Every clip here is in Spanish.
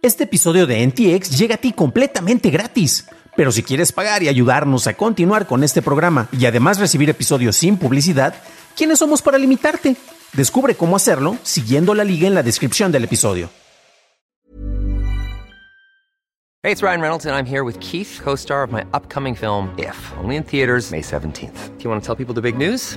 Este episodio de NTX llega a ti completamente gratis. Pero si quieres pagar y ayudarnos a continuar con este programa y además recibir episodios sin publicidad, ¿quiénes somos para limitarte? Descubre cómo hacerlo siguiendo la liga en la descripción del episodio. Hey, it's Ryan Reynolds and I'm here with Keith, co-star of my upcoming film If, only in theaters May 17th. Do you want to tell people the big news?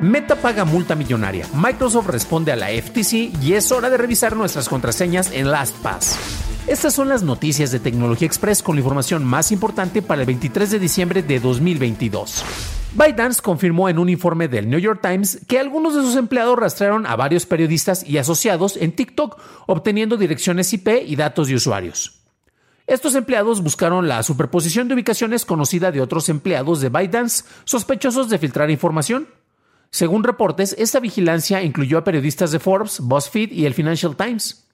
Meta paga multa millonaria. Microsoft responde a la FTC y es hora de revisar nuestras contraseñas en LastPass. Estas son las noticias de Tecnología Express con la información más importante para el 23 de diciembre de 2022. ByteDance confirmó en un informe del New York Times que algunos de sus empleados rastrearon a varios periodistas y asociados en TikTok obteniendo direcciones IP y datos de usuarios. Estos empleados buscaron la superposición de ubicaciones conocida de otros empleados de ByteDance sospechosos de filtrar información. Según reportes, esta vigilancia incluyó a periodistas de Forbes, BuzzFeed y el Financial Times.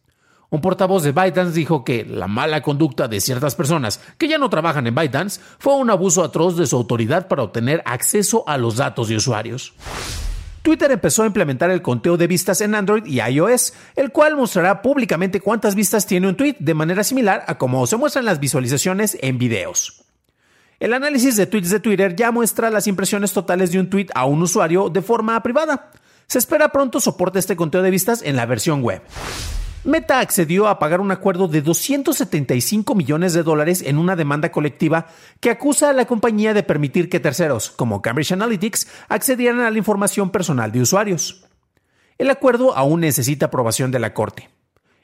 Un portavoz de ByteDance dijo que la mala conducta de ciertas personas que ya no trabajan en ByteDance fue un abuso atroz de su autoridad para obtener acceso a los datos de usuarios. Twitter empezó a implementar el conteo de vistas en Android y iOS, el cual mostrará públicamente cuántas vistas tiene un tweet de manera similar a cómo se muestran las visualizaciones en videos. El análisis de tweets de Twitter ya muestra las impresiones totales de un tweet a un usuario de forma privada. Se espera pronto soporte este conteo de vistas en la versión web. Meta accedió a pagar un acuerdo de 275 millones de dólares en una demanda colectiva que acusa a la compañía de permitir que terceros, como Cambridge Analytics, accedieran a la información personal de usuarios. El acuerdo aún necesita aprobación de la Corte.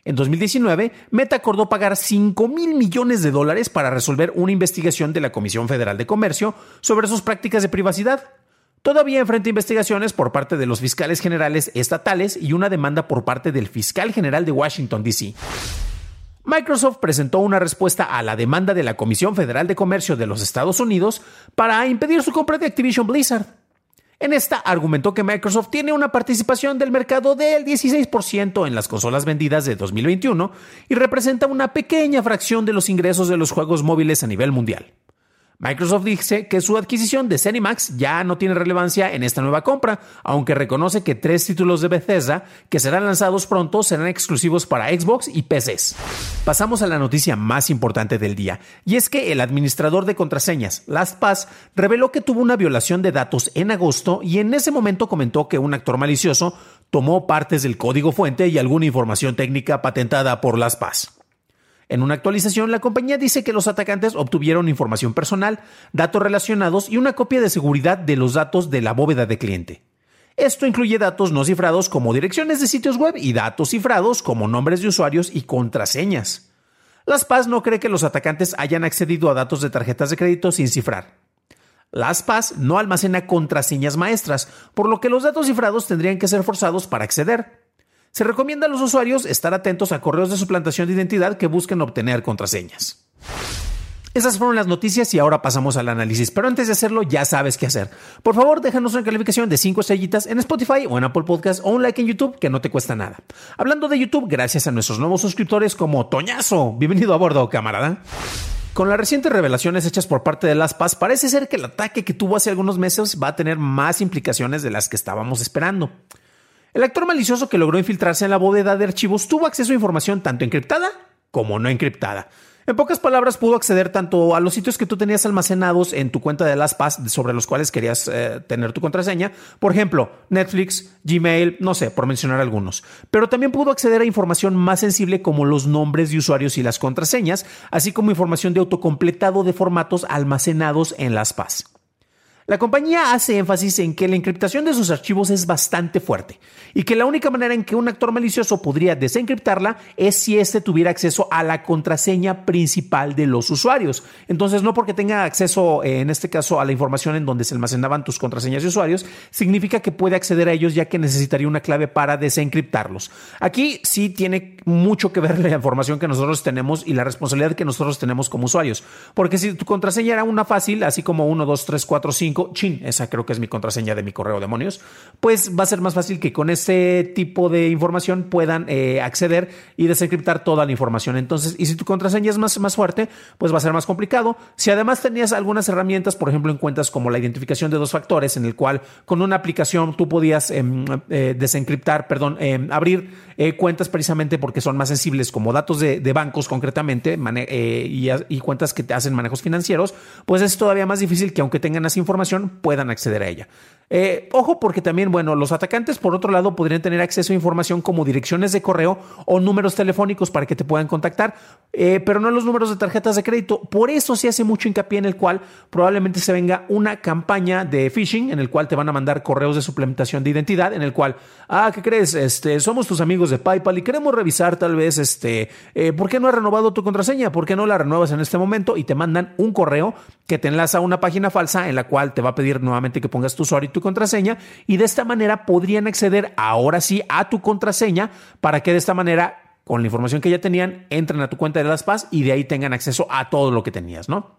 En 2019, Meta acordó pagar 5 mil millones de dólares para resolver una investigación de la Comisión Federal de Comercio sobre sus prácticas de privacidad. Todavía enfrenta investigaciones por parte de los fiscales generales estatales y una demanda por parte del fiscal general de Washington, D.C. Microsoft presentó una respuesta a la demanda de la Comisión Federal de Comercio de los Estados Unidos para impedir su compra de Activision Blizzard. En esta argumentó que Microsoft tiene una participación del mercado del 16% en las consolas vendidas de 2021 y representa una pequeña fracción de los ingresos de los juegos móviles a nivel mundial. Microsoft dice que su adquisición de Cenimax ya no tiene relevancia en esta nueva compra, aunque reconoce que tres títulos de Bethesda que serán lanzados pronto serán exclusivos para Xbox y PCs. Pasamos a la noticia más importante del día, y es que el administrador de contraseñas, LastPass, reveló que tuvo una violación de datos en agosto y en ese momento comentó que un actor malicioso tomó partes del código fuente y alguna información técnica patentada por LastPass. En una actualización, la compañía dice que los atacantes obtuvieron información personal, datos relacionados y una copia de seguridad de los datos de la bóveda de cliente. Esto incluye datos no cifrados como direcciones de sitios web y datos cifrados como nombres de usuarios y contraseñas. Las Paz no cree que los atacantes hayan accedido a datos de tarjetas de crédito sin cifrar. Las Paz no almacena contraseñas maestras, por lo que los datos cifrados tendrían que ser forzados para acceder. Se recomienda a los usuarios estar atentos a correos de suplantación de identidad que busquen obtener contraseñas. Esas fueron las noticias y ahora pasamos al análisis, pero antes de hacerlo ya sabes qué hacer. Por favor, déjanos una calificación de 5 estrellitas en Spotify o en Apple Podcast o un like en YouTube que no te cuesta nada. Hablando de YouTube, gracias a nuestros nuevos suscriptores como Toñazo. Bienvenido a bordo, camarada. Con las recientes revelaciones hechas por parte de Las Paz, parece ser que el ataque que tuvo hace algunos meses va a tener más implicaciones de las que estábamos esperando. El actor malicioso que logró infiltrarse en la bóveda de archivos tuvo acceso a información tanto encriptada como no encriptada. En pocas palabras, pudo acceder tanto a los sitios que tú tenías almacenados en tu cuenta de LastPass sobre los cuales querías eh, tener tu contraseña. Por ejemplo, Netflix, Gmail, no sé, por mencionar algunos. Pero también pudo acceder a información más sensible como los nombres de usuarios y las contraseñas, así como información de autocompletado de formatos almacenados en LastPass. La compañía hace énfasis en que la encriptación de sus archivos es bastante fuerte y que la única manera en que un actor malicioso podría desencriptarla es si éste tuviera acceso a la contraseña principal de los usuarios. Entonces, no porque tenga acceso, en este caso, a la información en donde se almacenaban tus contraseñas de usuarios, significa que puede acceder a ellos ya que necesitaría una clave para desencriptarlos. Aquí sí tiene mucho que ver la información que nosotros tenemos y la responsabilidad que nosotros tenemos como usuarios. Porque si tu contraseña era una fácil, así como 1, 2, 3, 4, 5, chin, esa creo que es mi contraseña de mi correo demonios, pues va a ser más fácil que con este tipo de información puedan eh, acceder y desencriptar toda la información. Entonces, y si tu contraseña es más, más fuerte, pues va a ser más complicado. Si además tenías algunas herramientas, por ejemplo, en cuentas como la identificación de dos factores, en el cual con una aplicación tú podías em, eh, desencriptar, perdón, em, abrir eh, cuentas precisamente porque son más sensibles como datos de, bancos concretamente y, y cuentas que te hacen manejos financieros, pues es todavía más difícil que aunque tengan esa información, puedan acceder a ella. Eh, ojo porque también, bueno, los atacantes por otro lado podrían tener acceso a información como direcciones de correo o números telefónicos para que te puedan contactar, eh, pero no los números de tarjetas de crédito. Por eso se hace mucho hincapié en el cual probablemente se venga una campaña de phishing en el cual te van a mandar correos de suplementación de identidad, en el cual, ah, ¿qué crees? Este, somos tus amigos de PayPal y queremos revisar tal vez, este, eh, ¿por qué no has renovado tu contraseña? ¿Por qué no la renuevas en este momento? Y te mandan un correo que te enlaza a una página falsa en la cual te va a pedir nuevamente que pongas tu usuario y tu contraseña y de esta manera podrían acceder ahora sí a tu contraseña para que de esta manera con la información que ya tenían entren a tu cuenta de Las Paz y de ahí tengan acceso a todo lo que tenías, ¿no?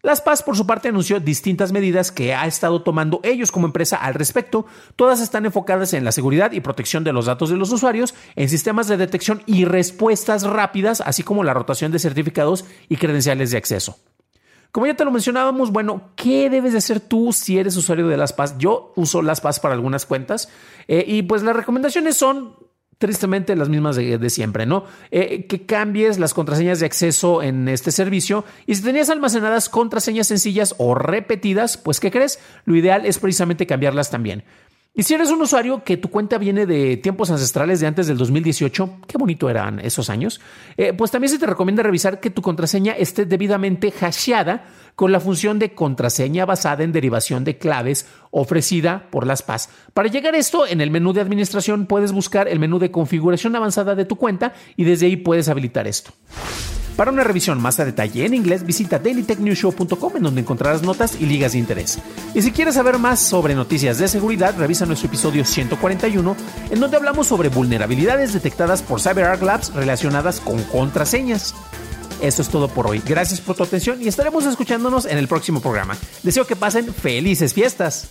Las Paz, por su parte, anunció distintas medidas que ha estado tomando ellos como empresa al respecto. Todas están enfocadas en la seguridad y protección de los datos de los usuarios, en sistemas de detección y respuestas rápidas, así como la rotación de certificados y credenciales de acceso. Como ya te lo mencionábamos, bueno, ¿qué debes de hacer tú si eres usuario de Las Paz? Yo uso Las Paz para algunas cuentas eh, y pues las recomendaciones son tristemente las mismas de, siempre, ¿no? Eh, que cambies las contraseñas de acceso en este servicio y si tenías almacenadas contraseñas sencillas o repetidas, pues ¿qué crees? Lo ideal es precisamente cambiarlas también. Y si eres un usuario que tu cuenta viene de tiempos ancestrales de antes del 2018, qué bonito eran esos años, eh, pues también se te recomienda revisar que tu contraseña esté debidamente hasheada con la función de contraseña basada en derivación de claves ofrecida por las PAS. Para llegar a esto, en el menú de administración puedes buscar el menú de configuración avanzada de tu cuenta y desde ahí puedes habilitar esto. Para una revisión más a detalle en inglés, visita dailytechnewshow.com en donde encontrarás notas y ligas de interés. Y si quieres saber más sobre noticias de seguridad, revisa nuestro episodio 141 en donde hablamos sobre vulnerabilidades detectadas por CyberArk Labs relacionadas con contraseñas. Eso es todo por hoy. Gracias por tu atención y estaremos escuchándonos en el próximo programa. Deseo que pasen felices fiestas.